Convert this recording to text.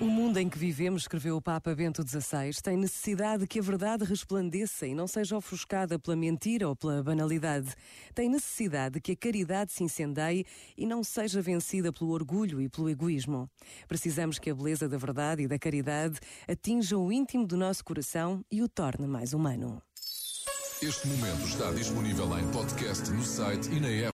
O mundo em que vivemos, escreveu o Papa Bento XVI, tem necessidade que a verdade resplandeça e não seja ofuscada pela mentira ou pela banalidade. Tem necessidade que a caridade se incendeie e não seja vencida pelo orgulho e pelo egoísmo. Precisamos que a beleza da verdade e da caridade atinja o íntimo do nosso coração e o torne mais humano. Este momento está disponível em podcast no site e na app.